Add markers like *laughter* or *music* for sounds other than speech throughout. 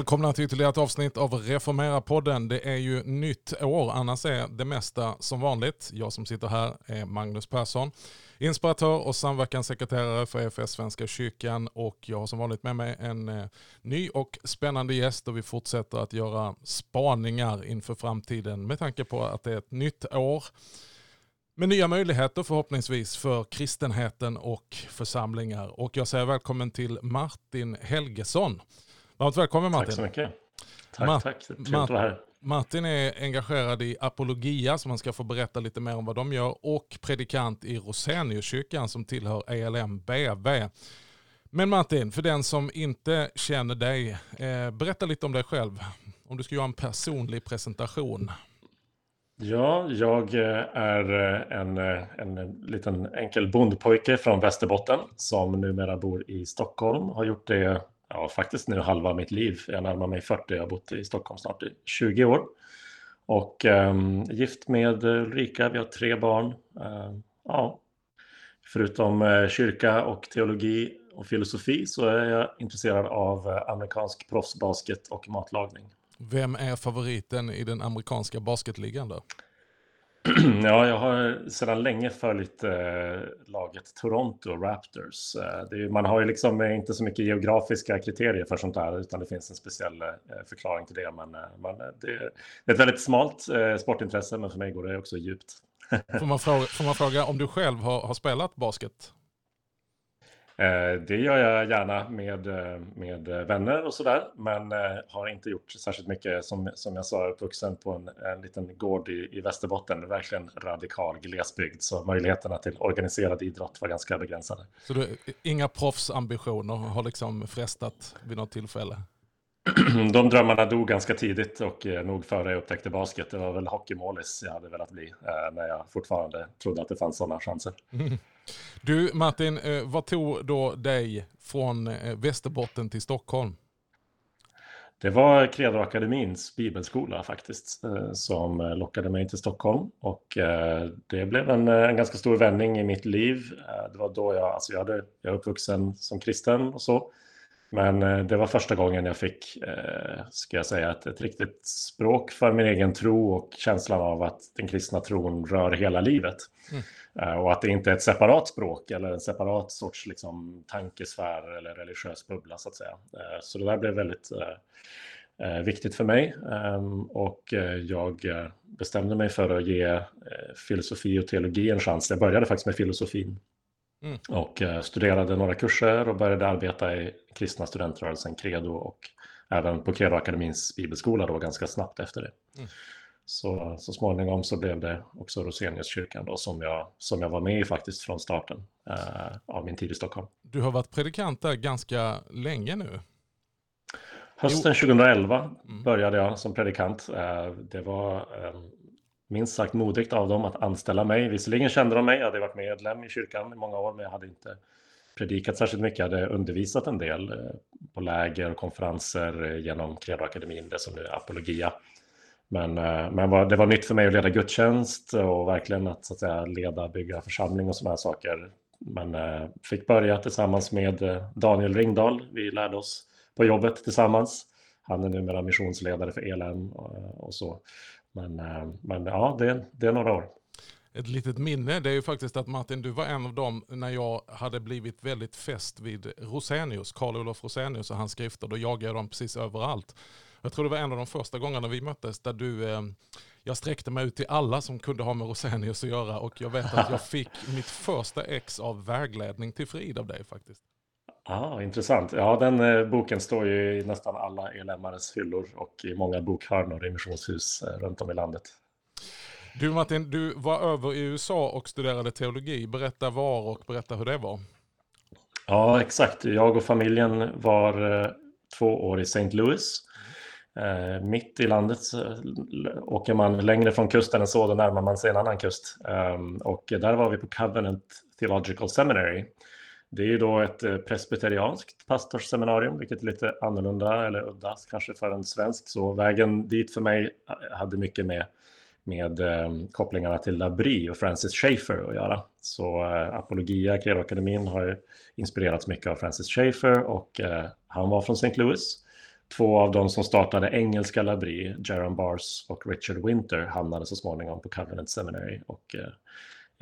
Välkomna till ytterligare ett avsnitt av Reformera-podden. Det är ju nytt år, annars är det mesta som vanligt. Jag som sitter här är Magnus Persson, inspiratör och samverkanssekreterare för EFS Svenska kyrkan och jag har som vanligt med mig en eh, ny och spännande gäst och vi fortsätter att göra spaningar inför framtiden med tanke på att det är ett nytt år med nya möjligheter förhoppningsvis för kristenheten och församlingar. Och jag säger välkommen till Martin Helgesson. Varmt välkommen Martin. Tack så mycket. Tack, Ma tack. Trevligt att vara här. Martin är engagerad i Apologia som han ska få berätta lite mer om vad de gör och predikant i Roseniuskyrkan som tillhör ELM BV. Men Martin, för den som inte känner dig, eh, berätta lite om dig själv. Om du ska göra en personlig presentation. Ja, jag eh, är eh, en, eh, en liten enkel bondpojke från Västerbotten som numera bor i Stockholm. Har gjort det ja, faktiskt nu halva mitt liv. Jag närmar mig 40, jag har bott i Stockholm snart i 20 år. Och um, gift med Ulrika, vi har tre barn. Uh, ja. Förutom uh, kyrka och teologi och filosofi så är jag intresserad av uh, amerikansk proffsbasket och matlagning. Vem är favoriten i den amerikanska basketligan då? *clears throat* Ja, jag har sedan länge följt eh, laget Toronto Raptors. Eh, är, man har ju liksom eh, inte så mycket geografiska kriterier för sånt där, utan det finns en speciell eh, förklaring till det. Men, eh, eh det, är ett väldigt smalt eh, sportintresse, men för mig går det också djupt. *laughs* får, man fråga, får man fråga om du själv har, har spelat basket? Eh, det gör jag gärna med, eh, med vänner och sådär, men eh, har inte gjort särskilt mycket. Som, som jag sa, uppvuxen på en, en liten gård i, i Västerbotten, verkligen radikal glesbygd, så möjligheterna till organiserad idrott var ganska begränsade. Så du, inga proffsambitioner har liksom frestat vid något tillfälle? *clears throat* de drömmarna dog ganska tidigt och eh, nog före jag upptäckte basket. Det var väl hockeymålis jag hade velat bli eh, när jag fortfarande trodde att det fanns sådana chanser. Mm. Du Martin, eh, vad tog då dig från Västerbotten till Stockholm? Det var Credo Akademins bibelskola faktiskt som lockade mig till Stockholm och det blev en, en ganska stor vändning i mitt liv. Det var då jag, alltså jag, hade, jag är uppvuxen som kristen och så, men eh, det var första gången jag fick, eh, ska jag säga, ett, ett riktigt språk för min egen tro och känslan av att den kristna tron rör hela livet. Mm. Eh, och att det inte är ett separat språk eller en separat sorts liksom, tankesfär eller religiös bubbla så att säga. Så det där blev väldigt viktigt för mig ehm, och jag bestämde mig för att ge filosofi och teologi en chans. Jag började faktiskt med filosofin Mm. Och eh, studerade några kurser och började arbeta i kristna studentrörelsen Credo och även på Credo Akademins bibelskola då ganska snabbt efter det. Mm. Så, så småningom så blev det också Roseniuskyrkan då som jag, som jag var med i faktiskt från starten eh, av min tid i Stockholm. Du har varit predikant där ganska länge nu. Hösten 2011 mm. började jag som predikant. Eh, det var eh, minst sagt modigt av dem att anställa mig. Visserligen kände de mig, jag hade varit medlem i kyrkan i många år, men jag hade inte predikat särskilt mycket. Jag hade undervisat en del eh, på läger och konferenser eh, genom Credoakademin, det som nu är Apologia. Men, eh, men det var nytt för mig att leda gudstjänst och verkligen att, så att säga, leda, bygga församling och sådana här saker. Men fick börja tillsammans med Daniel Ringdahl. Vi lärde oss på jobbet tillsammans. Han är numera missionsledare för ELN och så. Men, eh, men ja, det, det är några år. Ett litet minne, det är ju faktiskt att Martin, du var en av dem när jag hade blivit väldigt fäst vid Rosenius, Karl Olof Rosenius och hans skrifter. Då jagade jag dem precis överallt. Jag tror det var en av de första gångerna vi möttes där du, eh, jag sträckte mig ut till alla som kunde ha med Rosenius att göra och jag vet att jag *laughs* fick mitt första ex av vägledning till frid av dig faktiskt. Ah, intressant. Ja, den eh, boken står ju i nästan alla elänmares hyllor och i många bokhörnor i missionshus eh, runt om i landet. Du Martin, du var över i USA och studerade teologi. Berätta var och berätta hur det var. Ja, exakt. Jag och familjen var eh, två år i St. Louis. Eh, mitt i landet åker man längre från kusten än så, då närmar man sig en annan kust. Um, och där var vi på Covenant Theological Seminary det är ju då ett eh, presbyterianskt pastorsseminarium, vilket är lite annorlunda eller udda kanske för en svensk. Så vägen dit för mig eh, hade mycket med, med eh, kopplingarna till Labrie och Francis Schaeffer att göra. Så eh, Apologia, Credoakademin har inspirerats mycket av Francis Schaeffer och eh, han var från St. Louis. två av de som startade engelska Labri, Jaron Bars och Richard Winter, hamnade så småningom på Covenant Seminary. Och eh,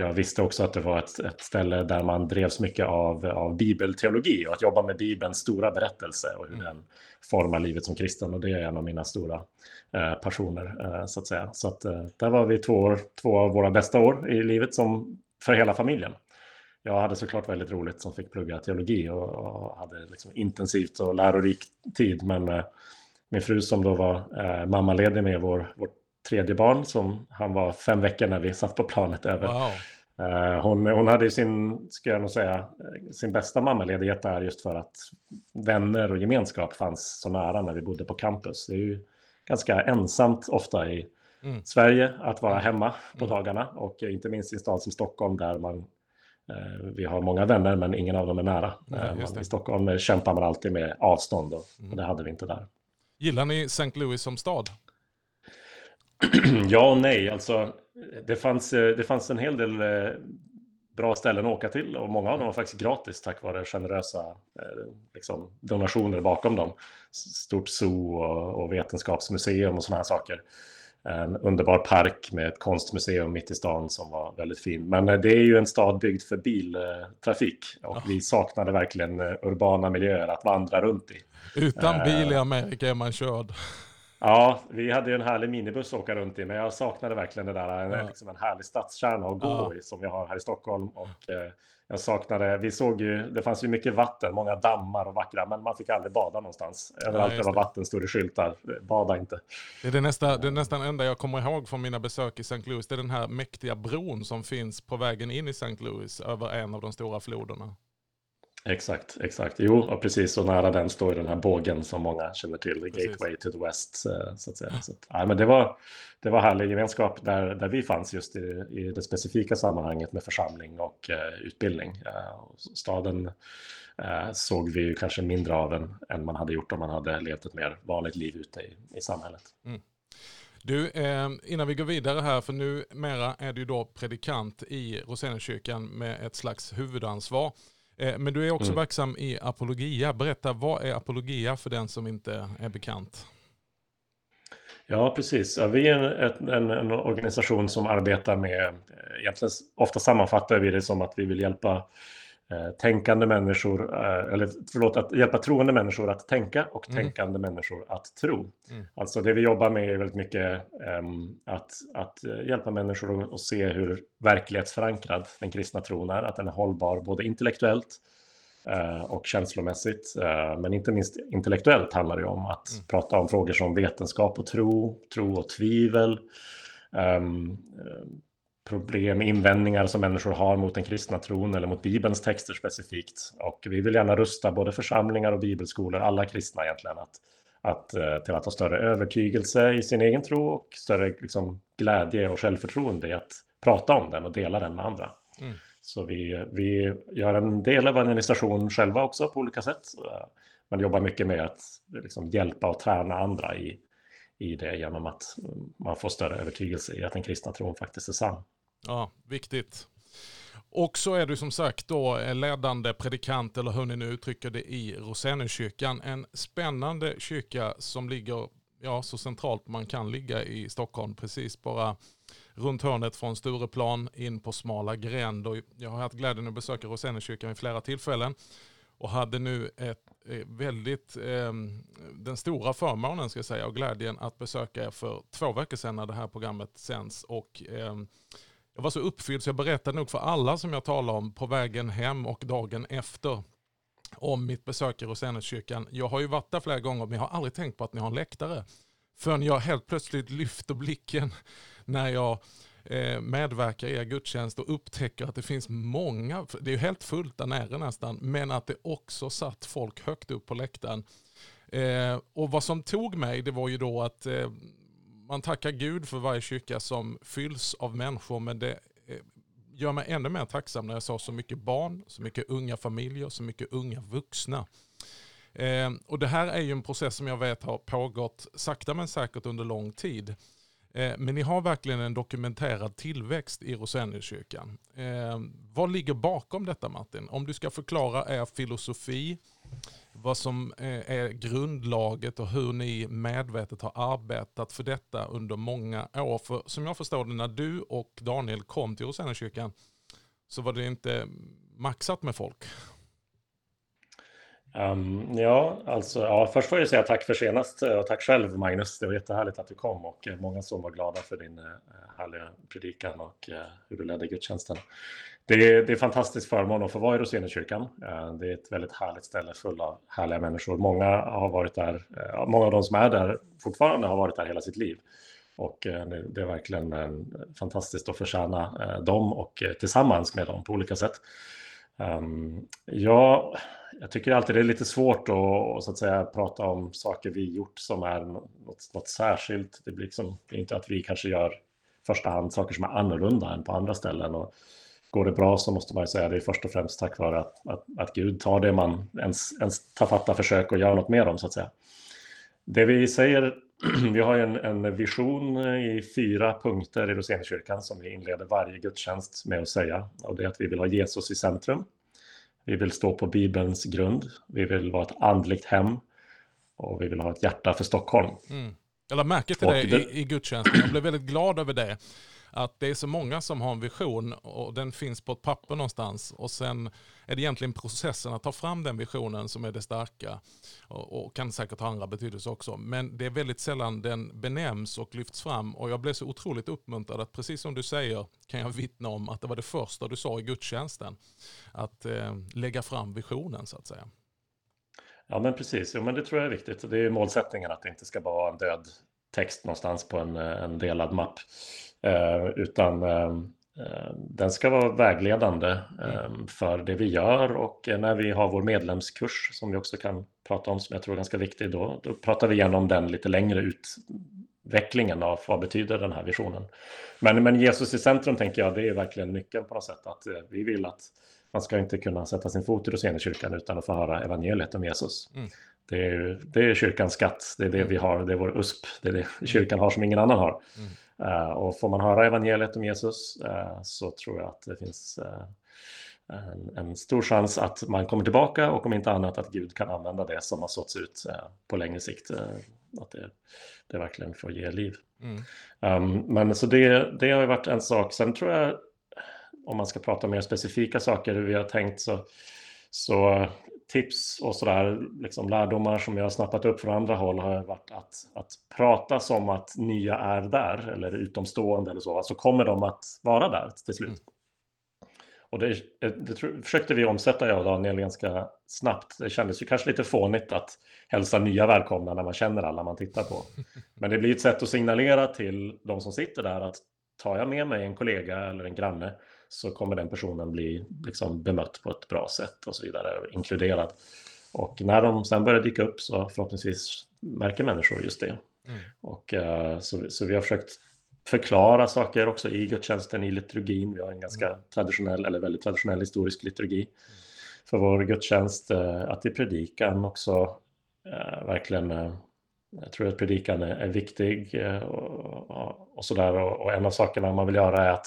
jag visste också att det var ett, ett ställe där man drevs mycket av, av bibelteologi och att jobba med Bibelns stora berättelse och hur mm. den formar livet som kristen. Och det är en av mina stora eh, passioner, eh, så att säga. Så att, eh, där var vi två, år, två av våra bästa år i livet som för hela familjen. Jag hade såklart väldigt roligt som fick plugga teologi och, och hade liksom intensivt och lärorik tid. Men eh, min fru som då var eh, mammaledig med vår, vårt tredje barn som han var fem veckor när vi satt på planet över. Wow. Uh, hon, hon hade sin, ska jag nog säga, sin bästa mammaledighet där just för att vänner och gemenskap fanns så nära när vi bodde på campus. Det är ju ganska ensamt ofta i mm. Sverige att vara hemma på mm. dagarna och inte minst i en stad som Stockholm där man uh, vi har många vänner men ingen av dem är nära. Ja, uh, I Stockholm kämpar man alltid med avstånd och, mm. och det hade vi inte där. Gillar ni St. Louis som stad? *clears throat* ja och nej. Alltså, det, fanns, eh, det fanns en hel del eh, bra ställen att åka till och många av dem var faktiskt gratis tack vare generösa eh, liksom, donationer bakom dem. Stort zoo och, och vetenskapsmuseum och sådana här saker. En underbar park med ett konstmuseum mitt i stan som var väldigt fin. Men det är ju en stad byggd för biltrafik och ja. vi saknade verkligen urbana miljöer att vandra runt i. Utan bil i Amerika är man körd. Ja, vi hade ju en härlig minibuss att åka runt i, men jag saknade verkligen det där, en, ja. liksom en härlig stadskärna att gå ja. i som jag har här i Stockholm. Och eh, jag saknade, vi såg ju, det fanns ju mycket vatten, många dammar och vackra, men man fick aldrig bada någonstans. Överallt ja, det var vatten stod det skyltar, bada inte. Det är, det, nästa, det är nästan enda jag kommer ihåg från mina besök i St. Louis, det är den här mäktiga bron som finns på vägen in i St. Louis över en av de stora floderna. Exakt, exakt. Jo, och precis så nära den står den här bågen som många känner till, precis. Gateway to the West. Eh, så att säga. Så att, ja, men det, var, det var härlig gemenskap där, där vi fanns just i, i det specifika sammanhanget med församling och eh, utbildning. Eh, staden eh, såg vi ju kanske mindre av än, än man hade gjort om man hade levt ett mer vanligt liv ute i, i samhället. Mm. Du, innan vi går vidare här, för nu mera är du då predikant i Rosenekyrkan med ett slags huvudansvar. Eh, men du är också mm. verksam i Apologia. Berätta, vad är Apologia för den som inte är bekant? Ja, precis. vi är en, en, en, organisation som arbetar med, eh, egentligen ofta sammanfattar vi det som att vi vill hjälpa tänkande människor, eh, eller förlåt, att hjälpa troende människor att tänka och mm. tänkande människor att tro. Mm. Alltså det vi jobbar med är väldigt mycket um, att, att hjälpa människor att se hur verklighetsförankrad den kristna tron är, att den är hållbar både intellektuellt uh, och känslomässigt. Uh, men inte minst intellektuellt handlar det om att mm. prata om frågor som vetenskap och tro, tro och tvivel, um, problem, invändningar som människor har mot den kristna tron eller mot Bibelns texter specifikt. Och vi vill gärna rusta både församlingar och bibelskolor, alla kristna egentligen, att, att, eh, till att ha större övertygelse i sin egen tro och större liksom, glädje och självförtroende i att prata om den och dela den med andra. Mm. Så vi, vi gör en del evangelisation själva också på olika sätt. Man jobbar mycket med att liksom, hjälpa och träna andra i, i det genom att man får större övertygelse i att den kristna tron faktiskt är sann. Ja, viktigt. Och så är du som sagt då ledande predikant, eller hur ni nu uttrycker det, i Rosenhuskyrkan. En spännande kyrka som ligger ja, så centralt man kan ligga i Stockholm, precis bara runt hörnet från Stureplan in på smala gränd. Och jag har haft glädjen att besöka Rosenhuskyrkan vid flera tillfällen och hade nu ett eh, väldigt, eh, den stora förmånen ska jag säga och glädjen att besöka er för två veckor sedan när det här programmet sänds. Och, eh, jag var så uppfylld så jag berättade nog för alla som jag talade om på vägen hem och dagen efter om mitt besök i Rosenhuskyrkan. Jag har ju varit där flera gånger men jag har aldrig tänkt på att ni har en läktare. Förrän jag helt plötsligt lyfter blicken när jag eh, medverkar i er gudstjänst och upptäcker att det finns många, det är ju helt fullt där nere nästan, men att det också satt folk högt upp på läktaren. Eh, och vad som tog mig det var ju då att eh, man tackar Gud för varje kyrka som fylls av människor, men det eh, gör mig ännu mer tacksam när jag såg så mycket barn, så mycket unga familjer, så mycket unga vuxna. Eh, och det här är ju en process som jag vet har pågått sakta men säkert under lång tid. Eh, men ni har verkligen en dokumenterad tillväxt i Roseniuskyrkan. Eh, vad ligger bakom detta Martin? Om du ska förklara er filosofi, vad som eh, är grundlaget och hur ni medvetet har arbetat för detta under många år. För som jag förstår det, när du och Daniel kom till Rosenekyrkan så var det inte maxat med folk. Um, ja, alltså, ja, först får jag säga tack för senast eh, och tack själv Magnus. Det var jättehärligt att du kom och eh, många som var glada för din uh, härliga predikan och uh, hur du ledde gudstjänsten. Det är, det är fantastisk förmån att få vara i Rosenekyrkan. Eh, det är ett väldigt härligt ställe fullt av härliga människor. Många har varit där, eh, många av de som är där fortfarande har varit där hela sitt liv. Och eh, det, är verkligen fantastiskt att förtjäna dem och tillsammans med dem på olika sätt. Ehm, ja, jag tycker alltid det är lite svårt att, så att säga, prata om saker vi gjort som är något, något särskilt. Det blir liksom, det är inte att vi kanske gör första hand saker som är annorlunda än på andra ställen. Och går det bra så måste man ju säga det är först och främst tack vare att, att, att Gud tar det man ens, ens tar fatta försök och gör något mer om så att säga. Det vi säger, *clears throat* vi har en, en vision i fyra punkter i Rosenkyrkan som vi inleder varje gudstjänst med att säga. Och det är att vi vill ha Jesus i centrum. Vi vill stå på Bibelns grund. Vi vill vara ett andligt hem. Och vi vill ha ett hjärta för Stockholm. Mm. Jag lade märke till det, det i, i gudstjänsten. Jag blev väldigt glad över det att det är så många som har en vision och den finns på ett papper någonstans och sen är det egentligen processen att ta fram den visionen som är det starka och, och kan säkert ha andra betydelser också. Men det är väldigt sällan den benämns och lyfts fram och jag blev så otroligt uppmuntrad att precis som du säger kan jag vittna om att det var det första du sa i gudstjänsten. Att eh, lägga fram visionen så att säga. Ja men precis, jo, men det tror jag är viktigt. Det är målsättningen att det inte ska vara en död text någonstans på en, en delad mapp. Eh, utan eh, eh, den ska vara vägledande för det vi gör och när vi har vår medlemskurs som vi också kan prata om som jag tror är ganska viktig då, då pratar vi igenom den lite längre utvecklingen av vad betyder den här visionen. Men, men Jesus i centrum tänker jag, det är verkligen nyckeln på något sätt att vi vill att man ska inte kunna sätta sin fot i Rosenekyrkan utan att få höra evangeliet om Jesus. Mm. Det, är, det är kyrkans skatt, det är det vi har, det är vår USP, det är det kyrkan har som ingen annan har. Mm. Uh, och får man höra evangeliet om Jesus uh, så tror jag att det finns uh, en, en, stor chans att man kommer tillbaka och om inte annat att Gud kan använda det som har såtts ut på längre sikt. att det, det verkligen får ge liv. Mm. Um, men så det, det har ju varit en sak. Sen tror jag, om man ska prata mer specifika saker hur vi har tänkt så, så tips och sådär, liksom lärdomar som jag har snappat upp från andra håll har varit att, att prata som att nya är där eller utomstående eller så, alltså kommer de att vara där till slut. Mm. Och det, det, försökte vi omsätta jag och Daniel ganska snabbt. Det kändes ju kanske lite fånigt att hälsa nya välkomna när man känner alla man tittar på. *laughs* Men det blir ett sätt att signalera till de som sitter där att tar jag med mig en kollega eller en granne så kommer den personen bli liksom bemött på ett bra sätt och så vidare, inkluderad. Och när de sen börjar dyka upp så förhoppningsvis märker människor just det. Mm. Och, uh, så, så vi har försökt förklara saker också i gudstjänsten, i liturgin. Vi har en ganska mm. traditionell, eller väldigt traditionell historisk liturgi mm. för vår gudstjänst. Uh, att i predikan också uh, verkligen jag tror att predikan är, är viktig och, och, och sådär. Och, och, en av sakerna man vill göra är att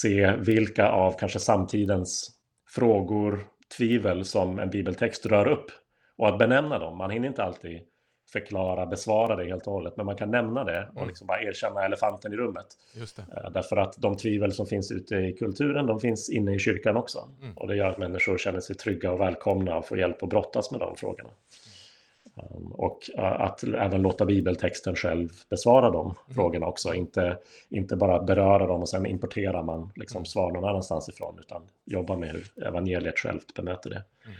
se vilka av kanske samtidens frågor, tvivel som en bibeltext rör upp och att benämna dem. Man hinner inte alltid förklara, besvara det helt och hållet, men man kan nämna det och mm. liksom bara erkänna elefanten i rummet. Eh, därför att de tvivel som finns ute i kulturen, de finns inne i kyrkan också. Mm. Och det gör att människor känner sig trygga och välkomna och får hjälp att brottas med de frågorna. Ehm, och eh, att även låta bibeltexten själv besvara de mm. frågorna också. Inte, inte bara beröra dem och sen importerar man liksom mm. svar någon annanstans ifrån, utan jobba med hur evangeliet självt bemöter det. Mm.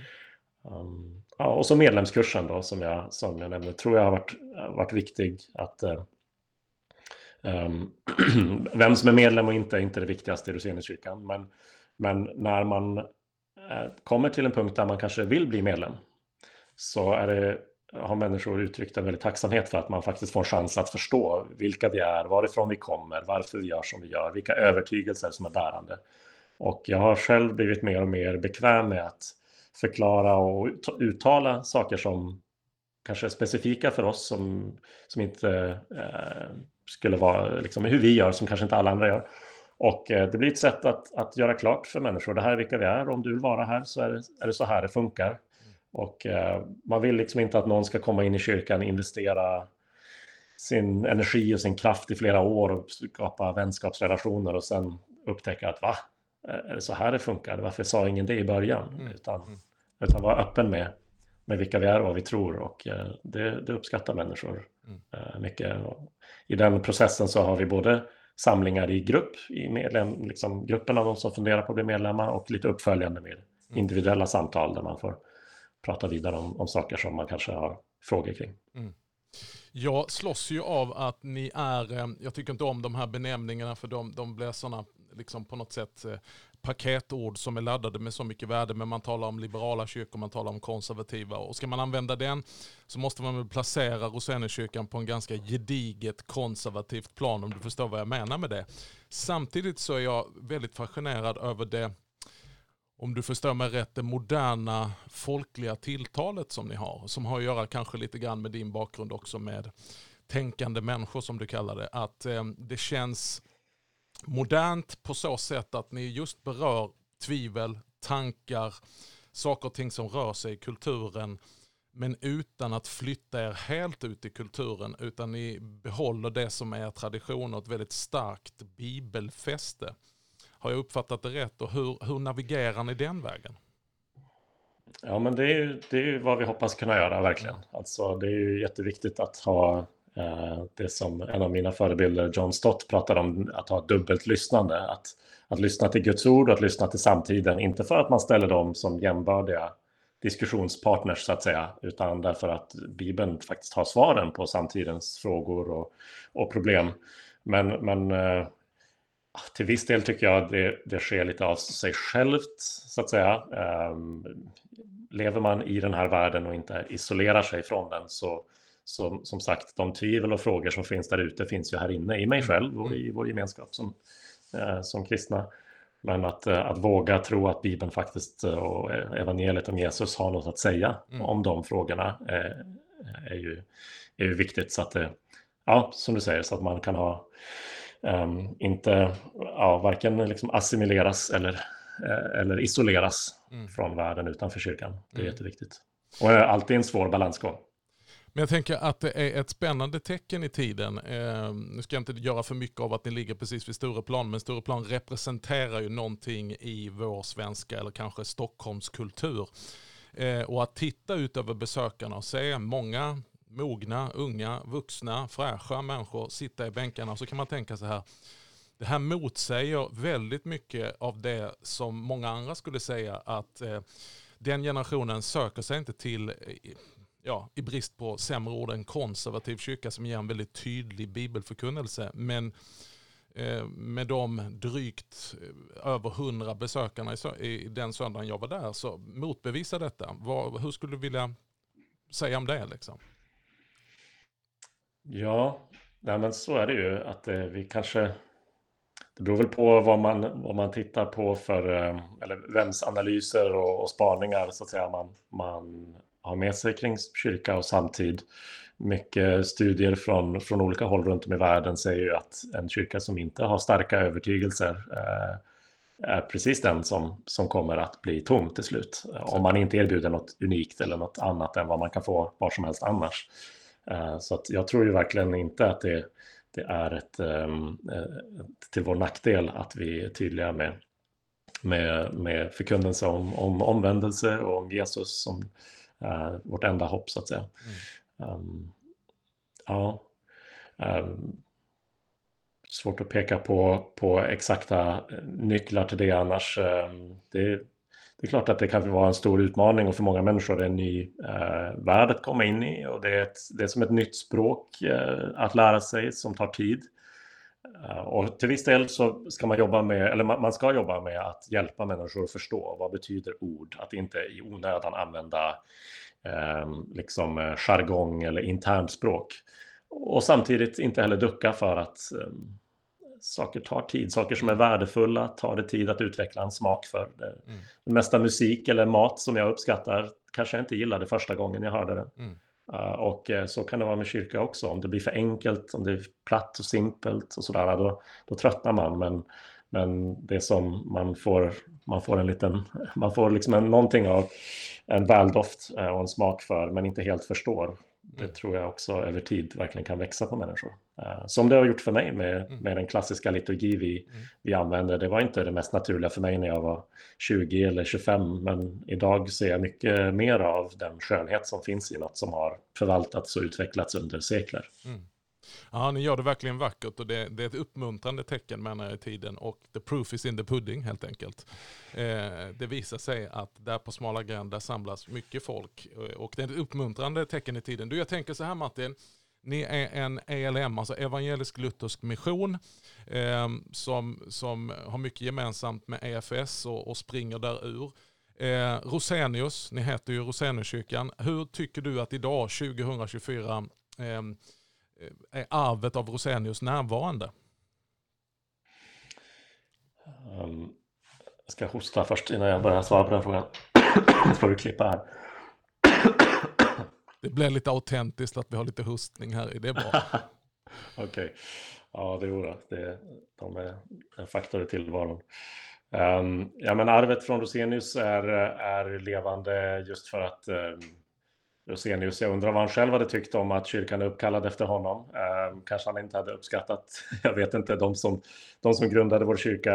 Um, ja, och så medlemskursen då, som jag, som jag nämnde, tror jag har varit, varit viktig. att um, *clears throat* Vem som är medlem och inte är inte det viktigaste i Roseniuskyrkan, men, men när man uh, kommer till en punkt där man kanske vill bli medlem, så är det har människor uttryckt en väldig tacksamhet för att man faktiskt får en chans att förstå vilka vi är, varifrån vi kommer, varför vi gör som vi gör, vilka övertygelser som är bärande. Och jag har själv blivit mer och mer bekväm med att förklara och uttala saker som kanske är specifika för oss som, som inte eh, skulle vara liksom, hur vi gör som kanske inte alla andra gör. Och eh, det blir ett sätt att, att göra klart för människor, det här är vilka vi är, om du vill vara här så är det, är det så här det funkar. Och eh, man vill liksom inte att någon ska komma in i kyrkan, investera sin energi och sin kraft i flera år och skapa vänskapsrelationer och sen upptäcka att va, är det så här det funkar? Varför sa ingen det i början? Mm. Utan, mm. utan vara öppen med, med vilka vi är och vad vi tror och eh, det, det uppskattar människor mm. Eh, mycket. I den processen så har vi både samlingar i grupp, i medlem, liksom gruppen av de som funderar på att bli medlemmar och lite uppföljande med mm. individuella samtal där man får prata vidare om, om saker som man kanske har frågor kring. Mm. Jag slåss ju av att ni är, eh, jag tycker inte om de här benämningarna för de, de blir sådana, liksom på något sätt, eh, paketord som är laddade med så mycket värde, men man talar om liberala kyrkor, man talar om konservativa. Och ska man använda den så måste man väl placera Rosenekyrkan på en ganska gediget konservativt plan, om du förstår vad jag menar med det. Samtidigt så är jag väldigt fascinerad över det om du förstår mig rätt, det moderna folkliga tilltalet som ni har. Som har att göra kanske lite grann med din bakgrund också med tänkande människor som du kallar det. Att eh, det känns modernt på så sätt att ni just berör tvivel, tankar, saker och ting som rör sig i kulturen. Men utan att flytta er helt ut i kulturen utan ni behåller det som är tradition och ett väldigt starkt bibelfäste. Har jag uppfattat det rätt och hur, hur navigerar ni den vägen? Ja, men det är, ju, det är vad vi hoppas kunna göra verkligen. Alltså, det är ju jätteviktigt att ha eh, det som en av mina förebilder, John Stott, pratade om, att ha dubbelt lyssnande. Att, att lyssna till Guds ord och att lyssna till samtiden, inte för att man ställer dem som jämbördiga diskussionspartners så att säga, utan därför att Bibeln faktiskt har svaren på samtidens frågor och, och problem. Men, men eh, till viss del tycker jag det, det sker lite av sig självt, så att säga. Um, lever man i den här världen och inte isolerar sig från den så, så som sagt, de tvivel och frågor som finns där ute finns ju här inne i mig mm. själv och i vår gemenskap som, uh, som kristna. Men att, uh, att våga tro att Bibeln faktiskt uh, och evangeliet om Jesus har något att säga mm. om de frågorna är, ju, är ju viktigt. Så att det, ja, som du säger, så att man kan ha um, inte ja, varken liksom assimileras eller, eh, eller isoleras mm. från världen utanför kyrkan. Det är mm. jätteviktigt. Och är alltid en svår balansgång. Men jag tänker att det är ett spännande tecken i tiden. Eh, nu ska jag inte göra för mycket av att ni ligger precis vid Stureplan, men Stureplan representerar ju någonting i vår svenska eller kanske Stockholms kultur. Eh, och att titta ut över besökarna och se många mogna, unga, vuxna, fräscha människor sitta i bänkarna. Så kan man tänka så här, det här motsäger väldigt mycket av det som många andra skulle säga att eh, den generationen söker sig inte till, eh, ja, i brist på sämre ord, en konservativ kyrka som ger en väldigt tydlig bibelförkunnelse. Men eh, med de drygt eh, över hundra besökarna i, i den söndagen jag var där så motbevisa detta. Vad, hur skulle du vilja säga om det? Liksom? Ja, nej, men så är det ju att eh, vi kanske det beror väl på vad man, vad man tittar på för, eh, eller vems analyser och, och spaningar så att säga man, man har med sig kring kyrka och samtid. Mycket studier från, från olika håll runt om i världen säger ju att en kyrka som inte har starka övertygelser eh, är precis den som, som kommer att bli tom till slut. Om man inte erbjuder något unikt eller något annat än vad man kan få var som helst annars. Eh, så att jag tror ju verkligen inte att det, det är ett, ehm, eh, till vår nackdel att vi är tydliga med, med, med förkunnelse om, om omvändelse och om Jesus som uh, vårt enda hopp så att säga. Mm. Um, ja. Um, svårt att peka på, på exakta nycklar till det annars. Det, det är klart att det kan vara en stor utmaning och för många människor är en ny eh, värld att komma in i och det är, ett, det är som ett nytt språk eh, att lära sig som tar tid. Eh, och till viss del så ska man jobba med, eller man, man, ska jobba med att hjälpa människor att förstå vad betyder ord, att inte i onödan använda eh, liksom eh, jargong eller internt språk. Och samtidigt inte heller ducka för att eh, saker tar tid. Saker som är värdefulla tar det tid att utveckla en smak för. Mm. mesta musik eller mat som jag uppskattar kanske jag inte gillade första gången jag hörde det. Mm. Uh, och uh, så kan det vara med kyrka också. Om det blir för enkelt, om det är platt och simpelt och sådär, då, då tröttnar man. Men, men det som man får, man får en liten, man får liksom en, någonting av en väldoft eh, och en smak för, men inte helt förstår. Det mm. tror jag också över tid verkligen kan växa på människor. Uh, som det har gjort för mig med, mm. med den klassiska liturgi vi, mm. vi använder. Det var inte det mest naturliga för mig när jag var 20 eller 25, men idag ser jag mycket mer av den skönhet som finns i något som har förvaltats och utvecklats under sekler. Mm. Ja, ni gör det verkligen vackert och det, det, är ett uppmuntrande tecken menar jag i tiden och the proof is in the pudding helt enkelt. Eh, det visar sig att där på smala gränd där samlas mycket folk eh, och det är ett uppmuntrande tecken i tiden. Du, jag tänker så här Martin, ni är en ELM, alltså evangelisk luthersk mission, eh, som, som har mycket gemensamt med EFS och, och springer där ur. Eh, Rosenius, ni heter ju Roseniuskyrkan. Hur tycker du att idag, 2024, ehm, eh, är arvet av Rosenius närvarande? Um, jag ska hosta först innan jag börjar svara på den frågan. *clears throat* får du klippa här. Det blir lite autentiskt att vi har lite hostning här. Det är bra. *laughs* Okej. Okay. Ja, det är det. De är en faktor i tillvaron. Um, ja, men arvet från Rosenius är, är levande just för att um, Rosenius. Jag undrar vad han själv hade tyckt om att kyrkan är uppkallad efter honom. Um, kanske han inte hade uppskattat, *laughs* jag vet inte, de som, de som grundade vår kyrka,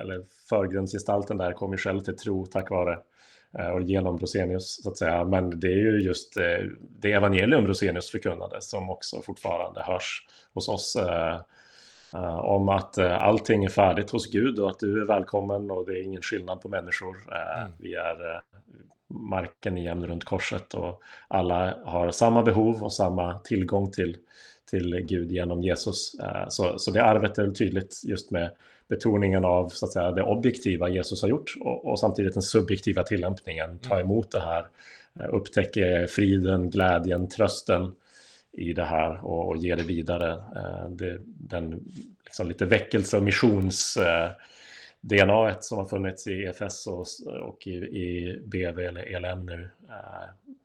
eller förgrundsgestalten där, kom ju själv till tro tack vare och genom Rosenius så att säga. Men det är ju just eh, det evangelium Rosenius förkunnade som också fortfarande hörs hos oss. Eh, om att allting är färdigt hos Gud och att du är välkommen och det är ingen skillnad på människor. Mm. Vi är marken är jämn runt korset och alla har samma behov och samma tillgång till, till Gud genom Jesus. Eh, så, så det arvet är tydligt just med betoningen av så att säga, det objektiva Jesus har gjort och, och samtidigt den subjektiva tillämpningen. Ta mm. emot det här, eh, upptäcka friden, glädjen, trösten i det här och, och ge det vidare. Eh, det, den liksom lite väckelse och missions DNA som har funnits i EFS och, och i, i, BV eller ELM nu eh,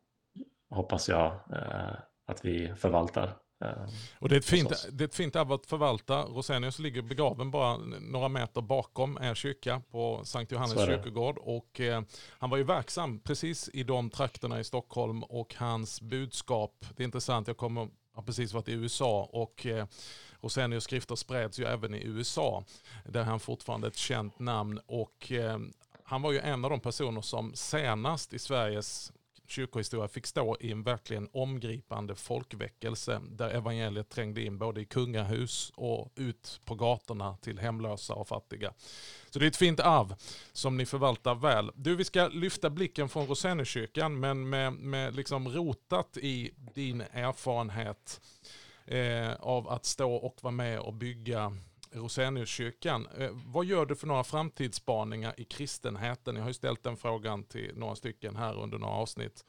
hoppas jag eh, att vi förvaltar. Och det är, ett fint, det är ett fint arv att förvalta. Rosenius ligger begraven bara några meter bakom er kyrka på Sankt Johannes kyrkogård. Och, eh, han var ju verksam precis i de trakterna i Stockholm och hans budskap, det är intressant, jag kommer, har precis varit i USA och eh, Rosenius skrifter spreds ju även i USA, där han fortfarande är ett känt namn. Och eh, han var ju en av de personer som senast i Sveriges kyrkohistoria fick stå i en verkligen omgripande folkväckelse där evangeliet trängde in både i kungahus och ut på gatorna till hemlösa och fattiga. Så det är ett fint arv som ni förvaltar väl. Du, vi ska lyfta blicken från Rosenekyrkan men med, med liksom rotat i din erfarenhet eh, av att stå och vara med och bygga Roseniuskyrkan. Eh, vad gör du för några framtidsspaningar i kristenheten? Jag har ju ställt den frågan till några stycken här under några avsnitt.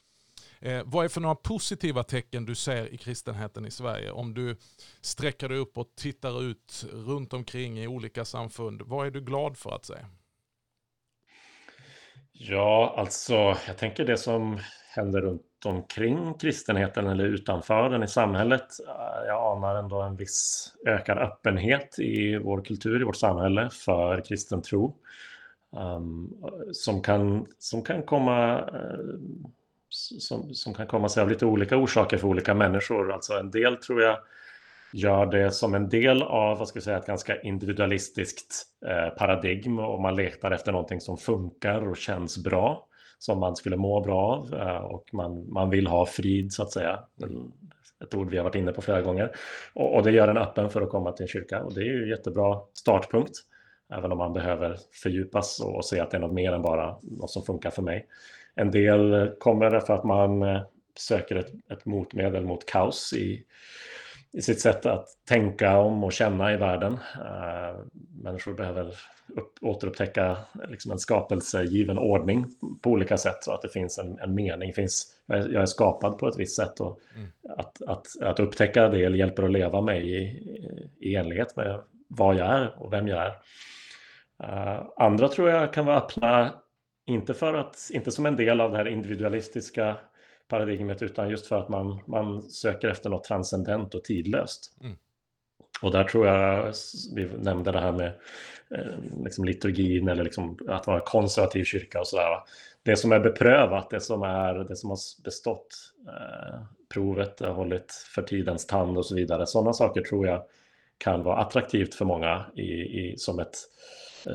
Eh, vad är för några positiva tecken du ser i kristenheten i Sverige? Om du sträcker dig upp och tittar ut runt omkring i olika samfund, vad är du glad för att se? Ja, alltså jag tänker det som händer runt omkring kristenheten eller utanför den i samhället. Jag anar ändå en viss ökad öppenhet i vår kultur, i vårt samhälle för kristen tro. Um, som, kan, som, kan komma, uh, som, som kan komma sig av lite olika orsaker för olika människor. Alltså en del tror jag gör det som en del av vad ska jag säga, ett ganska individualistiskt eh, paradigm och man letar efter någonting som funkar och känns bra som man skulle må bra av eh, och man, man vill ha frid så att säga. Mm. Ett ord vi har varit inne på flera gånger. Och, och det gör en öppen för att komma till en kyrka och det är ju en jättebra startpunkt. Även om man behöver fördjupas och, och se att det är något mer än bara något som funkar för mig. En del kommer därför att man eh, söker ett, ett motmedel mot kaos i, i sitt sätt att tänka om och känna i världen. Uh, människor behöver upp, återupptäcka liksom en skapelsegiven ordning på olika sätt så att det finns en, en mening. Finns, jag, är, jag är skapad på ett visst sätt och mm. att, att, att upptäcka det hjälper att leva mig i, i enlighet med vad jag är och vem jag är. Uh, andra tror jag kan vara öppna, inte, för att, inte som en del av det här individualistiska paradigmet utan just för att man, man söker efter något transcendent och tidlöst. Mm. Och där tror jag, vi nämnde det här med eh, liksom liturgin eller liksom att vara konservativ kyrka och sådär. Det som är beprövat, det som, är, det som har bestått eh, provet, har hållit för tidens tand och så vidare. Sådana saker tror jag kan vara attraktivt för många i, i, som, ett,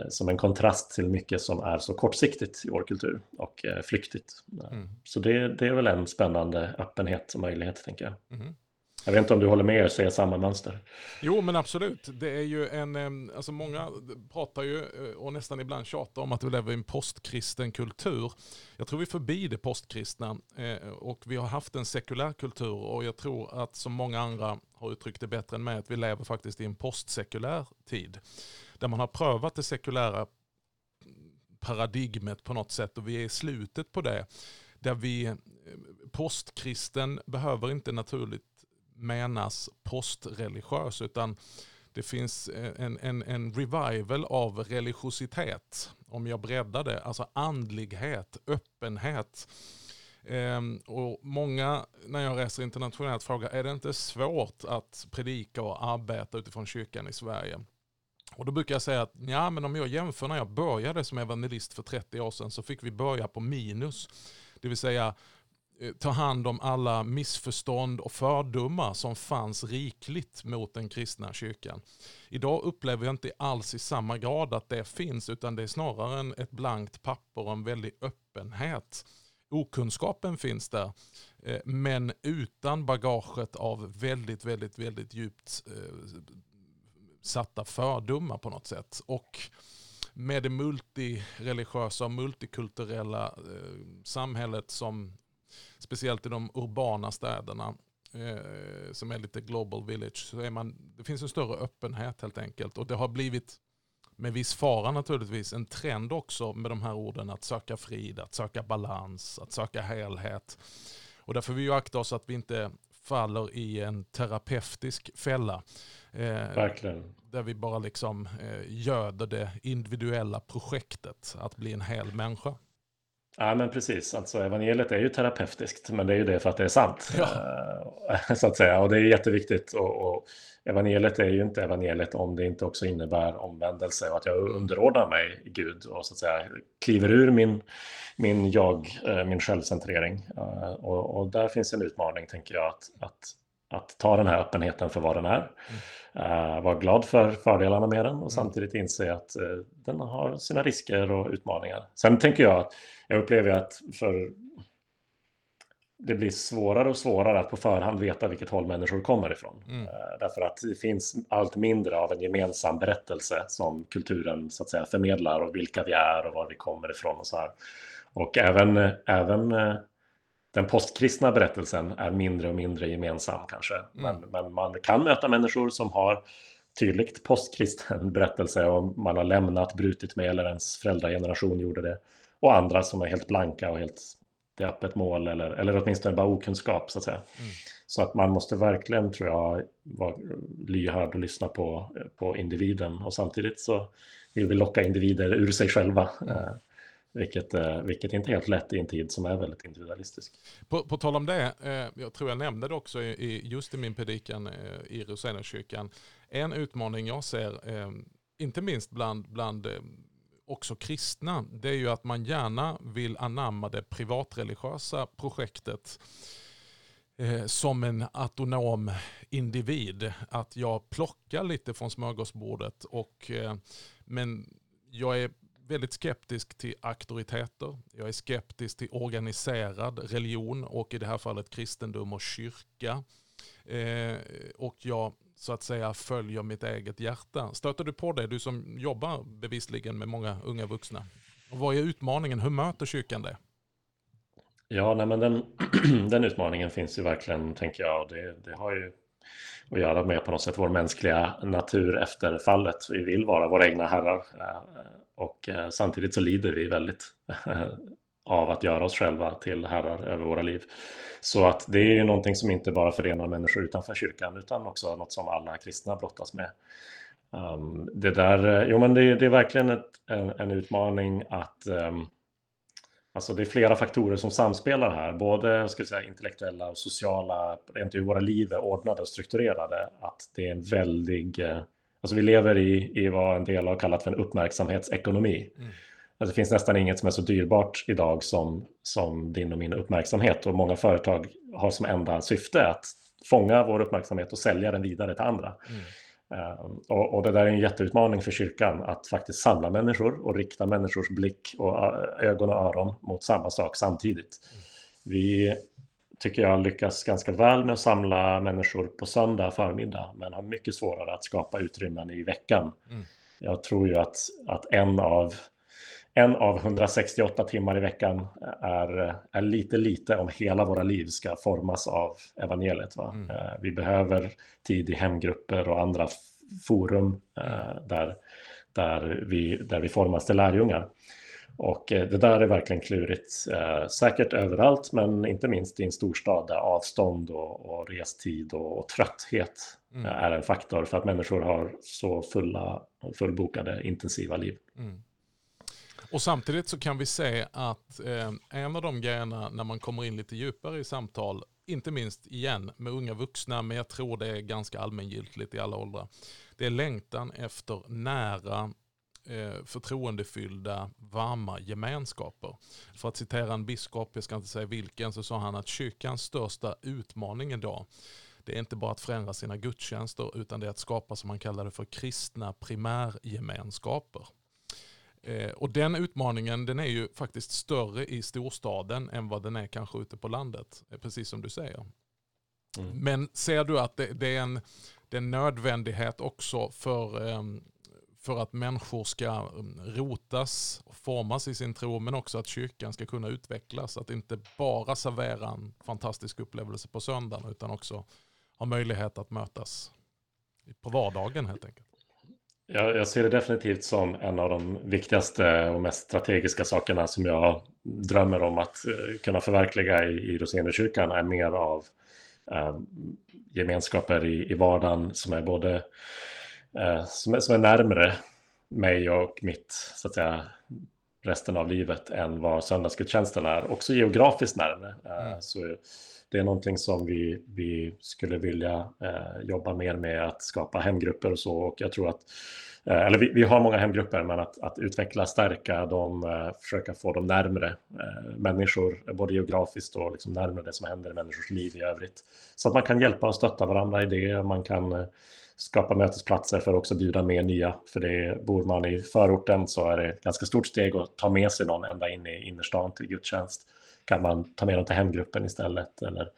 som en kontrast till mycket som är så kortsiktigt i vår kultur och eh, flyktigt. Mm. Så det, det, är väl en spännande öppenhet och möjlighet, tänker jag. Mm. Jag vet inte om du håller med och ser samma mönster? Jo, men absolut. Det är ju en, alltså många pratar ju eh, och nästan ibland tjatar om att vi lever i en postkristen kultur. Jag tror vi är förbi det postkristna eh, och vi har haft en sekulär kultur och jag tror att som många andra har uttryckt det bättre än mig att vi lever faktiskt i en postsekulär tid. Där man har prövat det sekulära paradigmet på något sätt och vi är i slutet på det. Där vi, eh, postkristen behöver inte naturligt menas postreligiös utan det finns eh, en, en, en revival av religiositet. Om jag breddar det, alltså andlighet, öppenhet. Ehm, och många när jag reser internationellt frågar, är det inte svårt att predika och arbeta utifrån kyrkan i Sverige? Och då brukar jag säga att ja, men om jag jämför när jag började som evangelist för 30 år sedan så fick vi börja på minus. Det vill säga eh, ta hand om alla missförstånd och fördomar som fanns rikligt mot den kristna kyrkan. Idag upplever jag inte alls i samma grad att det finns utan det är snarare ett blankt papper och en väldig öppenhet. Okunskapen finns där eh, men utan bagaget av väldigt, väldigt, väldigt djupt eh, satta fördomar på något sätt. Och med det multireligiösa och multikulturella eh, samhället som speciellt i de urbana städerna eh, som är lite global village, så är man, det finns en större öppenhet helt enkelt. Och det har blivit, med viss fara naturligtvis, en trend också med de här orden att söka frid, att söka balans, att söka helhet. Och därför vill vi akta oss att vi inte faller i en terapeutisk fälla. Eh, Verkligen. Där vi bara liksom eh, göder det individuella projektet att bli en hel människa. Ja, men precis. Alltså, evangeliet är ju terapeutiskt, men det är ju det för att det är sant. *laughs* Ja. Eh, *laughs* så att säga. Och det är jätteviktigt. Och, och, evangeliet är ju inte evangeliet om det inte också innebär omvändelse och att jag underordnar mig Gud och så att säga kliver ur min, min jag, min självcentrering. Och, och där finns en utmaning, tänker jag, att, att, att ta den här öppenheten för vad den är. Mm. Vara glad för fördelarna med den och mm. samtidigt inse att den har sina risker och utmaningar. Sen tänker jag att jag upplever att för det blir svårare och svårare att på förhand veta vilket håll människor kommer ifrån. Mm. Eh, därför att det finns allt mindre av en gemensam berättelse som kulturen så att säga förmedlar och vilka vi är och var vi kommer ifrån och så här. Och även, även eh, den postkristna berättelsen är mindre och mindre gemensam kanske. Mm. Men, men, man kan möta människor som har tydligt postkristen berättelse och man har lämnat, brutit med eller ens föräldrageneration gjorde det och andra som är helt blanka och helt det öppet mål eller, eller åtminstone bara okunskap så att säga. Mm. Så att man måste verkligen tror jag vara lyhörd och lyssna på, på individen och samtidigt så vill vi locka individer ur sig själva. Mm. Vilket, eh, vilket inte är helt lätt i en tid som är väldigt individualistisk. På, på tal om det, eh, jag tror jag nämnde det också i, just i min predikan eh, i Rosenakyrkan. En utmaning jag ser, eh, inte minst bland, bland eh, också kristna, det är ju att man gärna vill anamma det privatreligiösa projektet eh, som en autonom individ. Att jag plockar lite från smörgåsbordet och eh, men jag är väldigt skeptisk till auktoriteter. Jag är skeptisk till organiserad religion och i det här fallet kristendom och kyrka. Eh, och jag så att säga följer mitt eget hjärta. Stöter du på det, du som jobbar bevisligen med många unga vuxna? Och vad är utmaningen? Hur möter kyrkan det? Ja, nej, men den, *clears throat* den utmaningen finns ju verkligen, tänker jag. Det, det har ju och göra med på något sätt vår mänskliga natur efter fallet. Vi vill vara våra egna herrar eh, och eh, samtidigt så lider vi väldigt eh, av att göra oss själva till herrar över våra liv. Så att det är ju någonting som inte bara förenar människor utanför kyrkan utan också något som alla kristna brottas med. Um, det där, jo men det, det är verkligen ett, en, en, utmaning att um, Alltså det är flera faktorer som samspelar här, både ska säga, intellektuella och sociala, rent hur våra liv är ordnade och strukturerade, att det är en väldig, eh, alltså vi lever i, i vad en del har kallat för en uppmärksamhetsekonomi. Mm. Alltså det finns nästan inget som är så dyrbart idag som, som din och min uppmärksamhet och många företag har som enda syfte att fånga vår uppmärksamhet och sälja den vidare till andra. Mm. Ehm, och, och, det där är en jätteutmaning för kyrkan att faktiskt samla människor och rikta människors blick och ögon och öron mot samma sak samtidigt. Vi tycker jag lyckas ganska väl med att samla människor på söndag förmiddag men har mycket svårare att skapa utrymmen i veckan. Mm. Jag tror ju att, att en, av, en av 168 timmar i veckan är, är lite lite om hela våra liv ska formas av evangeliet. Va? Mm. Eh, vi behöver tid i hemgrupper och andra forum eh, där, där, vi, där vi formas till lärjungar. Och eh, det där är verkligen klurigt, säkert överallt, men inte minst i en storstad där avstånd och, och restid och, och trötthet mm. är en faktor för att människor har så fulla, fullbokade, intensiva liv. Mm. Och samtidigt så kan vi se att eh, en av de grejerna när man kommer in lite djupare i samtal, inte minst igen med unga vuxna, men jag tror det är ganska allmängiltigt i alla åldrar, det är längtan efter nära eh, förtroendefyllda, varma gemenskaper. För att citera en biskop, jag ska inte säga vilken, så sa han att kyrkans största utmaning idag det är inte bara att förändra sina gudstjänster utan det är att skapa som man kallar det för kristna primärgemenskaper. Eh, och den utmaningen den är ju faktiskt större i storstaden än vad den är kanske ute på landet. Eh, precis som du säger. Mm. Men ser du att det, det, är en, det är en nödvändighet också för, ehm, för att människor ska ehm, rotas och formas i sin tro men också att kyrkan ska kunna utvecklas. Att inte bara servera en fantastisk upplevelse på söndagen utan också ha möjlighet att mötas på vardagen helt enkelt. Jag, jag, ser det definitivt som en av de viktigaste och mest strategiska sakerna som jag drömmer om att eh, kunna förverkliga i, i Rosengårdskyrkan är mer av eh, gemenskaper i, i vardagen som är både eh, som, är, som är närmre mig och mitt så att säga resten av livet än vad söndagsgudstjänsten är. Också geografiskt närmare. Mm. Så det är någonting som vi, vi skulle vilja eh, jobba mer med att skapa hemgrupper och så. Och jag tror att, eh, eller vi, vi, har många hemgrupper, men att, att utveckla, stärka dem, eh, försöka få dem närmre eh, människor, både geografiskt och liksom närmare det som händer i människors liv i övrigt. Så att man kan hjälpa och stötta varandra i det. Man kan eh, skapa mötesplatser för att också bjuda med nya. För det, bor man i förorten så är det ett ganska stort steg att ta med sig någon ända in i innerstan till gudstjänst kan man ta med dem till hemgruppen istället. Eller,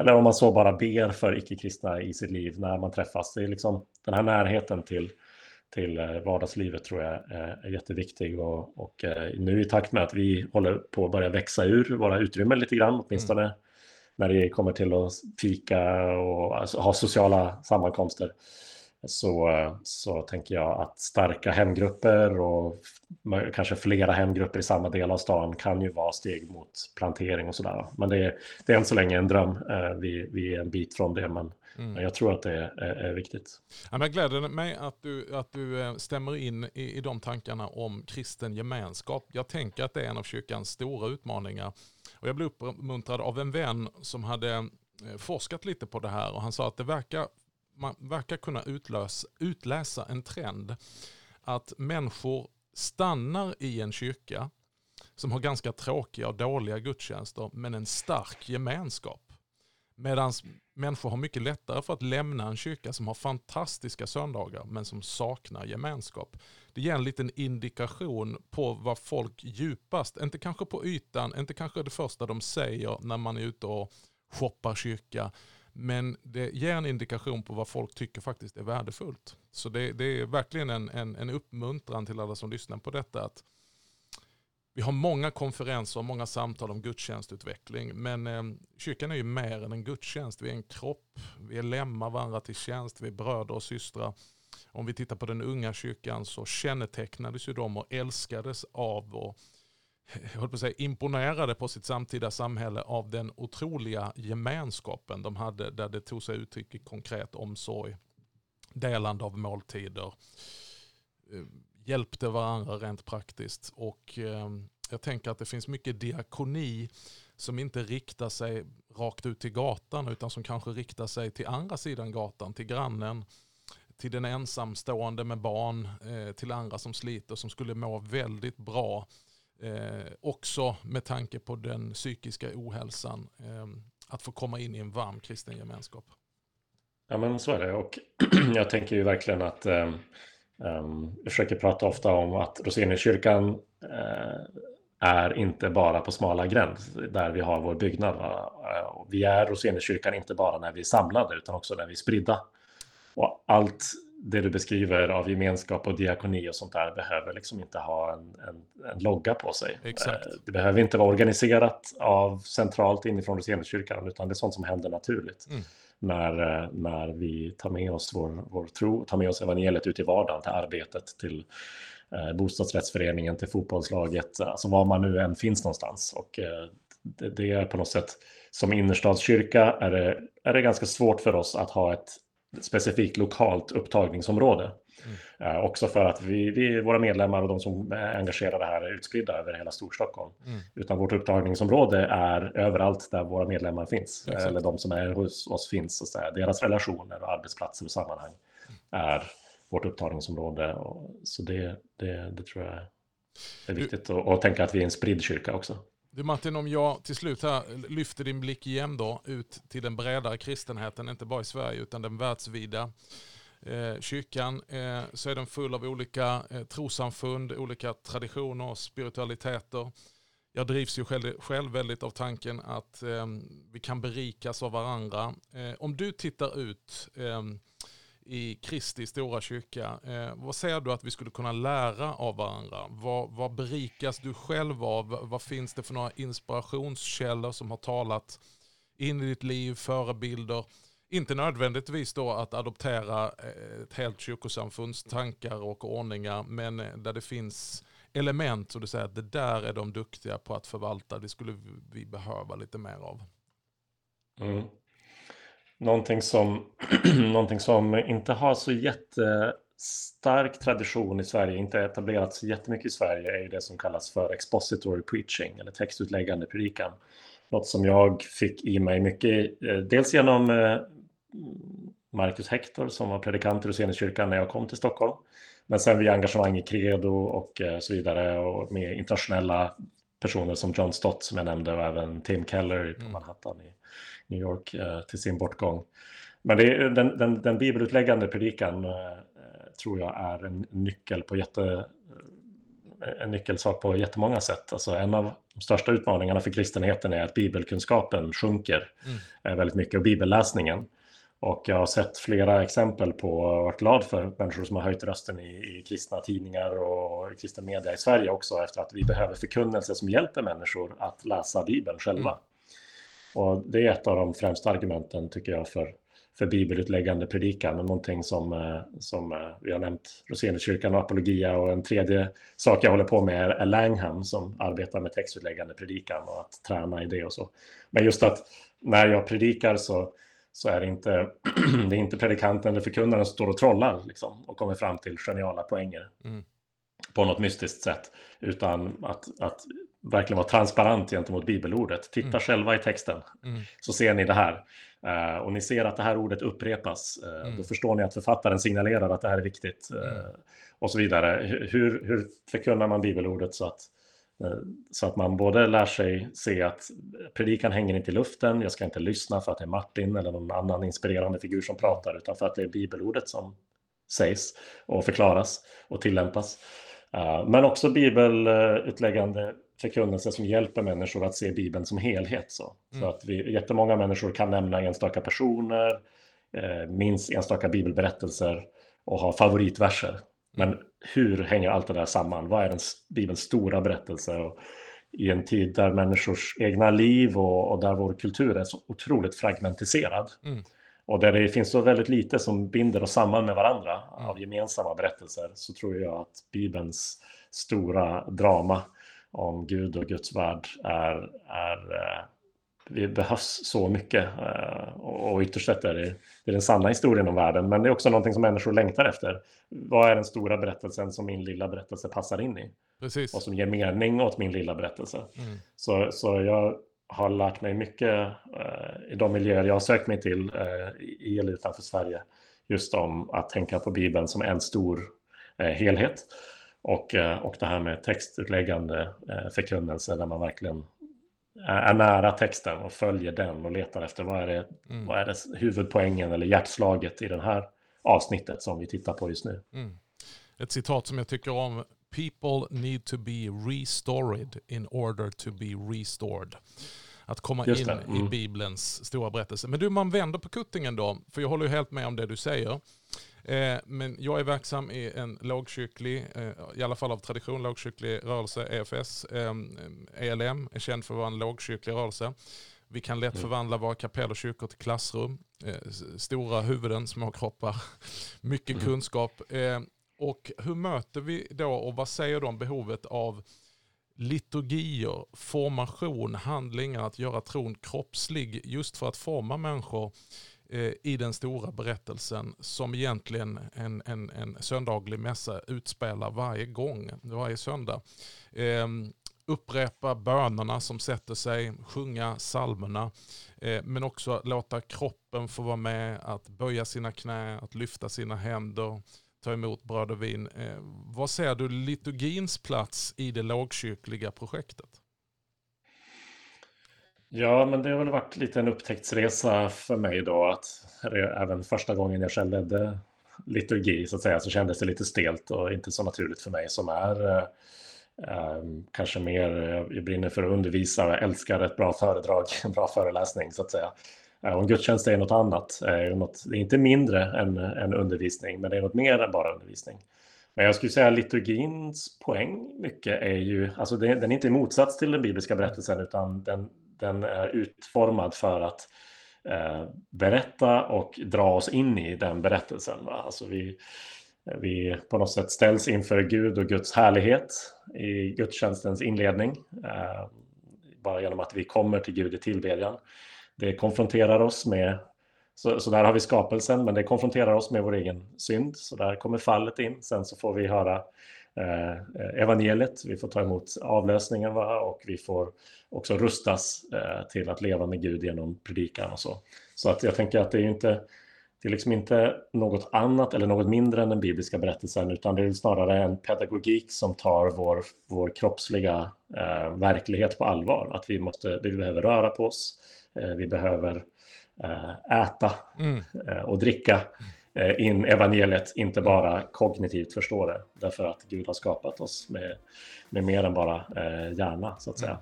eller om man så bara ber för icke-kristna i sitt liv när man träffas. Det är liksom den här närheten till, till eh, vardagslivet tror jag är jätteviktig. Och, och eh, nu i takt med att vi håller på att börja växa ur våra utrymmen lite grann, åtminstone mm när det kommer till att fika och alltså, ha sociala sammankomster, så, så tänker jag att starka hemgrupper och kanske flera hemgrupper i samma del av stan kan ju vara steg mot plantering och sådär. Men det är, det är än så länge en dröm. Eh, vi, vi är en bit från det, men Mm. Jag tror att det är, är viktigt. Ja, men gläder mig att du, att du eh, stämmer in i, i de tankarna om kristen gemenskap. Jag tänker att det är en av kyrkans stora utmaningar. Och jag blev uppmuntrad av en vän som hade eh, forskat lite på det här och han sa att det verkar man verkar kunna utlösa, utläsa en trend att människor stannar i en kyrka som har ganska tråkiga och dåliga gudstjänster men en stark gemenskap. Medan människor har mycket lättare för att lämna en kyrka som har fantastiska söndagar men som saknar gemenskap. Det ger en liten indikation på vad folk djupast, inte kanske på ytan, inte kanske det första de säger när man är ute och shoppar kyrka, men det ger en indikation på vad folk tycker faktiskt är värdefullt. Så det, det är verkligen en, en, en, uppmuntran till alla som lyssnar på detta. att vi har många konferenser och många samtal om gudstjänstutveckling. Men eh, kyrkan är ju mer än en gudstjänst. Vi är en kropp, vi är lemmar varandra till tjänst, vi är bröder och systrar. Om vi tittar på den unga kyrkan så kännetecknades ju de och älskades av och jag höll på att säga, imponerade på sitt samtida samhälle av den otroliga gemenskapen de hade där det tog sig uttryck i konkret omsorg, delande av måltider, eh, hjälpte varandra rent praktiskt och ehm, jag tänker att det finns mycket diakoni som inte riktar sig rakt ut till gatan utan som kanske riktar sig till andra sidan gatan, till grannen, till den ensamstående med barn, eh, till andra som sliter som skulle må väldigt bra. Eh, också med tanke på den psykiska ohälsan, ehm, att få komma in i en varm kristen gemenskap. Ja men så är det och *clears throat* jag tänker ju verkligen att ehm, um, jag försöker prata ofta om att Roseniuskyrkan uh, är inte bara på smala gränd där vi har vår byggnad. Va? Vi är Roseniuskyrkan inte bara när vi är samlade utan också när vi är spridda. Och allt det du beskriver av gemenskap och diakoni och sånt där behöver liksom inte ha en, en, en logga på sig. Exakt. Eh, det behöver inte vara organiserat av centralt inifrån Roseniuskyrkan utan det är sånt som händer naturligt. Mm. När, eh, när vi tar med oss vår, vår tro, tar med oss evangeliet ut i vardagen, till arbetet, till eh, bostadsrättsföreningen, till fotbollslaget, alltså var man nu än finns någonstans. Och eh, det, det, är på något sätt, som innerstadskyrka är det, är det ganska svårt för oss att ha ett specifikt lokalt upptagningsområde. Uh, också för att vi, vi, våra medlemmar och de som är engagerade här är utspridda över hela Storstockholm. Mm. Utan vårt upptagningsområde är överallt där våra medlemmar finns. Exakt. Eller de som är hos oss finns. Och så där. Deras relationer och arbetsplatser och sammanhang mm. är vårt upptagningsområde. Så det, det, det tror jag är viktigt. Du... Och, och tänka att vi är en spridd kyrka också. Du Martin, om jag till slut här lyfter din blick igen då ut till den bredare kristenheten, inte bara i Sverige utan den världsvida eh, kyrkan, eh, så är den full av olika eh, trosamfund, olika traditioner och spiritualiteter. Jag drivs ju själv, själv väldigt av tanken att eh, vi kan berikas av varandra. Eh, om du tittar ut eh, i Kristi stora kyrka. Eh, vad säger du att vi skulle kunna lära av varandra? Vad, vad berikas du själv av? Vad finns det för några inspirationskällor som har talat in i ditt liv, förebilder? Inte nödvändigtvis då att adoptera eh, ett helt kyrkosamfunds tankar och ordningar, men eh, där det finns element så du säger att det där är de duktiga på att förvalta. Det skulle vi behöva lite mer av. Mm. Någonting som, *clears throat* någonting som inte har så jättestark tradition i Sverige, inte etablerats jättemycket i Sverige, är ju det som kallas för expository preaching, eller textutläggande predikan. Något som jag fick i mig mycket, eh, dels genom Marcus Hector som var predikant i Roseniuskyrkan när jag kom till Stockholm. Men sen via engagemang i Credo och eh, så vidare och med internationella personer som John Stott som jag nämnde och även Tim Keller på mm. Manhattan i New York eh, till sin bortgång. Men det den, den, den bibelutläggande predikan eh, tror jag är en nyckel på jätte, en nyckelsak på jättemånga sätt. Alltså en av de största utmaningarna för kristenheten är att bibelkunskapen sjunker mm. väldigt mycket och bibelläsningen. Och jag har sett flera exempel på och varit glad för människor som har höjt rösten i, i kristna tidningar och kristen media i Sverige också efter att vi behöver förkunnelse som hjälper människor att läsa Bibeln själva. Mm. Och det är ett av de främsta argumenten tycker jag för, för bibelutläggande predikan. Och någonting som, eh, som eh, vi har nämnt Roseniuskyrkan och apologia och en tredje sak jag håller på med är Langham som arbetar med textutläggande predikan och att träna i det och så. Men just att när jag predikar så, så är det inte, *clears throat* det är inte predikanten eller förkunnaren som står och trollar liksom, och kommer fram till geniala poänger. Mm på något mystiskt sätt, utan att, att verkligen vara transparent gentemot bibelordet. Titta mm. själva i texten mm. så ser ni det här. Uh, och ni ser att det här ordet upprepas. Uh, mm. Då förstår ni att författaren signalerar att det här är viktigt. Uh, och så vidare. Hur, hur förkunnar man bibelordet så att, så att man både lär sig se att predikan hänger inte i luften. Jag ska inte lyssna för att det är Martin eller någon annan inspirerande figur som pratar, utan för att det är bibelordet som sägs och förklaras och tillämpas. Men också bibelutläggande förkunnelse som hjälper människor att se Bibeln som helhet. Så, mm. så att vi, jättemånga människor kan nämna enstaka personer, eh, minns enstaka bibelberättelser och ha favoritverser. Men hur hänger allt det där samman? Vad är den, Bibelns stora berättelse? Och I en tid där människors egna liv och, och där vår kultur är så otroligt fragmentiserad. Mm. Och där det finns så väldigt lite som binder oss samman med varandra mm. av gemensamma berättelser så tror jag att Bibelns stora drama om Gud och Guds värld är, är, eh, vi behövs så mycket. Och ytterst sett är det, det är den sanna historien om världen. Men det är också någonting som människor längtar efter. Vad är den stora berättelsen som min lilla berättelse passar in i? Precis. Och som ger mening åt min lilla berättelse. Mm. Så, så jag har lärt mig mycket i de miljöer jag har sökt mig till i eller utanför Sverige. Just om att tänka på Bibeln som en stor helhet. Och, och det här med textutläggande förkunnelse där man verkligen är nära texten och följer den och letar efter vad är det, mm. vad är det huvudpoängen eller hjärtslaget i det här avsnittet som vi tittar på just nu. Mm. Ett citat som jag tycker om. People need to be restored in order to be restored. Att komma in mm. i Bibelns stora berättelse. Men du, man vänder på kuttingen då. För jag håller ju helt med om det du säger. Eh, men jag är verksam i en lågkyrklig, eh, i alla fall av tradition, lågkyrklig rörelse, EFS. ELM är känd för att vara en lågkyrklig rörelse. Vi kan lätt mm. förvandla våra kapell och kyrkor till klassrum. Eh, stora huvuden, små kroppar, *laughs* mycket mm. kunskap. Och hur möter vi då och vad säger du om behovet av liturgier, formation, handlingar, att göra tron kroppslig just för att forma människor Eh, Eh, i den stora berättelsen som egentligen en, en, en söndaglig mässa utspelar varje gång, varje söndag. Eh, upprepa bönerna som sätter sig, sjunga psalmerna, eh, men också låta kroppen få vara med, att böja sina knä, att lyfta sina händer, ta emot bröd och vin. Eh, vad ser du liturgins plats i det lågkyrkliga projektet? Ja, men det har väl varit lite en upptäcktsresa för mig då att även första gången jag själv ledde liturgi så att säga så kändes det lite stelt och inte så naturligt för mig som är eh, ehm, kanske mer, eh, jag brinner för att undervisa jag älskar ett bra föredrag, *laughs* en bra föreläsning så att säga. Eh, och en gudstjänst är något annat, eh, är något, det är inte mindre än, än undervisning men det är något mer än bara undervisning. Men jag skulle säga liturgins poäng mycket är ju, alltså det, den är inte i motsats till den bibliska berättelsen utan den, den är utformad för att eh, berätta och dra oss in i den berättelsen. Va? Alltså vi, vi på något sätt ställs inför Gud och Guds härlighet i gudstjänstens inledning. Eh, bara genom att vi kommer till Gud i tillbedjan. Det konfronterar oss med, så, så, där har vi skapelsen, men det konfronterar oss med vår egen synd. Så där kommer fallet in. Sen så får vi höra evangeliet, vi får ta emot avlösningen va? och vi får också rustas eh, till att leva med Gud genom predikan och så. Så att jag tänker att det är inte det är liksom inte något annat eller något mindre än den bibliska berättelsen utan det är snarare en pedagogik som tar vår, vår kroppsliga eh, verklighet på allvar. Att vi, måste, vi behöver röra på oss, eh, vi behöver eh, äta mm. Eh, och dricka. Eh, in evangeliet, inte bara kognitivt förstå det. Därför att Gud har skapat oss med, med mer än bara eh, hjärna, så att säga.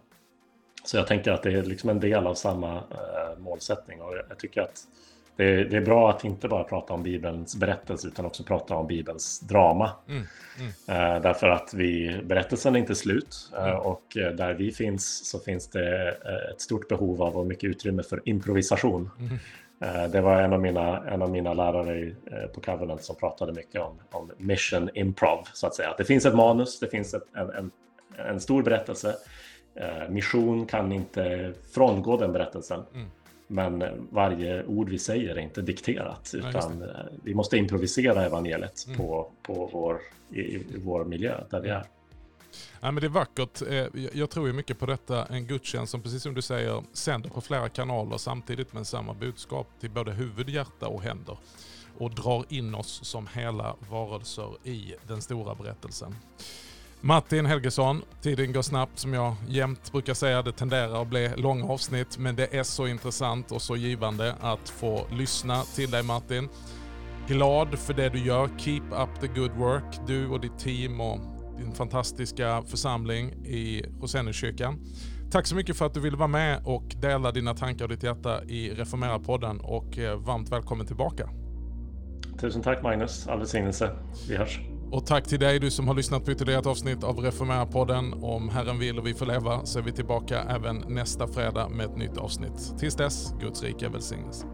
Så jag tänker att det är liksom en del av samma eh, målsättning och jag tycker att det är, det är, bra att inte bara prata om Bibelns berättelse utan också prata om Bibelns drama. Mm, mm. Eh, därför att vi, berättelsen är inte slut eh, mm. och eh, där vi finns så finns det eh, ett stort behov av och mycket utrymme för improvisation. Mm. Eh, det var en av mina, en av mina lärare eh, på Covenant som pratade mycket om, om mission improv, så att säga. Det finns ett manus, det finns ett, en, en, en, stor berättelse. Eh, mission kan inte frångå den berättelsen. Mm. Men varje ord vi säger är inte dikterat, utan ja, vi måste improvisera evangeliet mm. på, på vår, i, i, vår miljö där vi är. Ja, men det är vackert. Eh, jag tror ju mycket på detta. En gudstjänst som precis som du säger sänder på flera kanaler samtidigt med samma budskap till både huvud, hjärta och händer. Och drar in oss som hela varelser i den stora berättelsen. Martin Helgesson, tiden går snabbt som jag jämt brukar säga. Det tenderar att bli långa avsnitt men det är så intressant och så givande att få lyssna till dig Martin. Glad för det du gör. Keep up the good work. Du och ditt team och din fantastiska församling i Roseneskyrkan. Tack så mycket för att du ville vara med och dela dina tankar och ditt hjärta i Reformera-podden och eh, varmt välkommen tillbaka. Tusen tack Magnus, all välsignelse. Vi hörs. Och tack till dig du som har lyssnat på ytterligare ett avsnitt av Reformera-podden. Om Herren vill och vi får leva så är vi tillbaka även nästa fredag med ett nytt avsnitt. Tills dess, Guds rika välsignelse.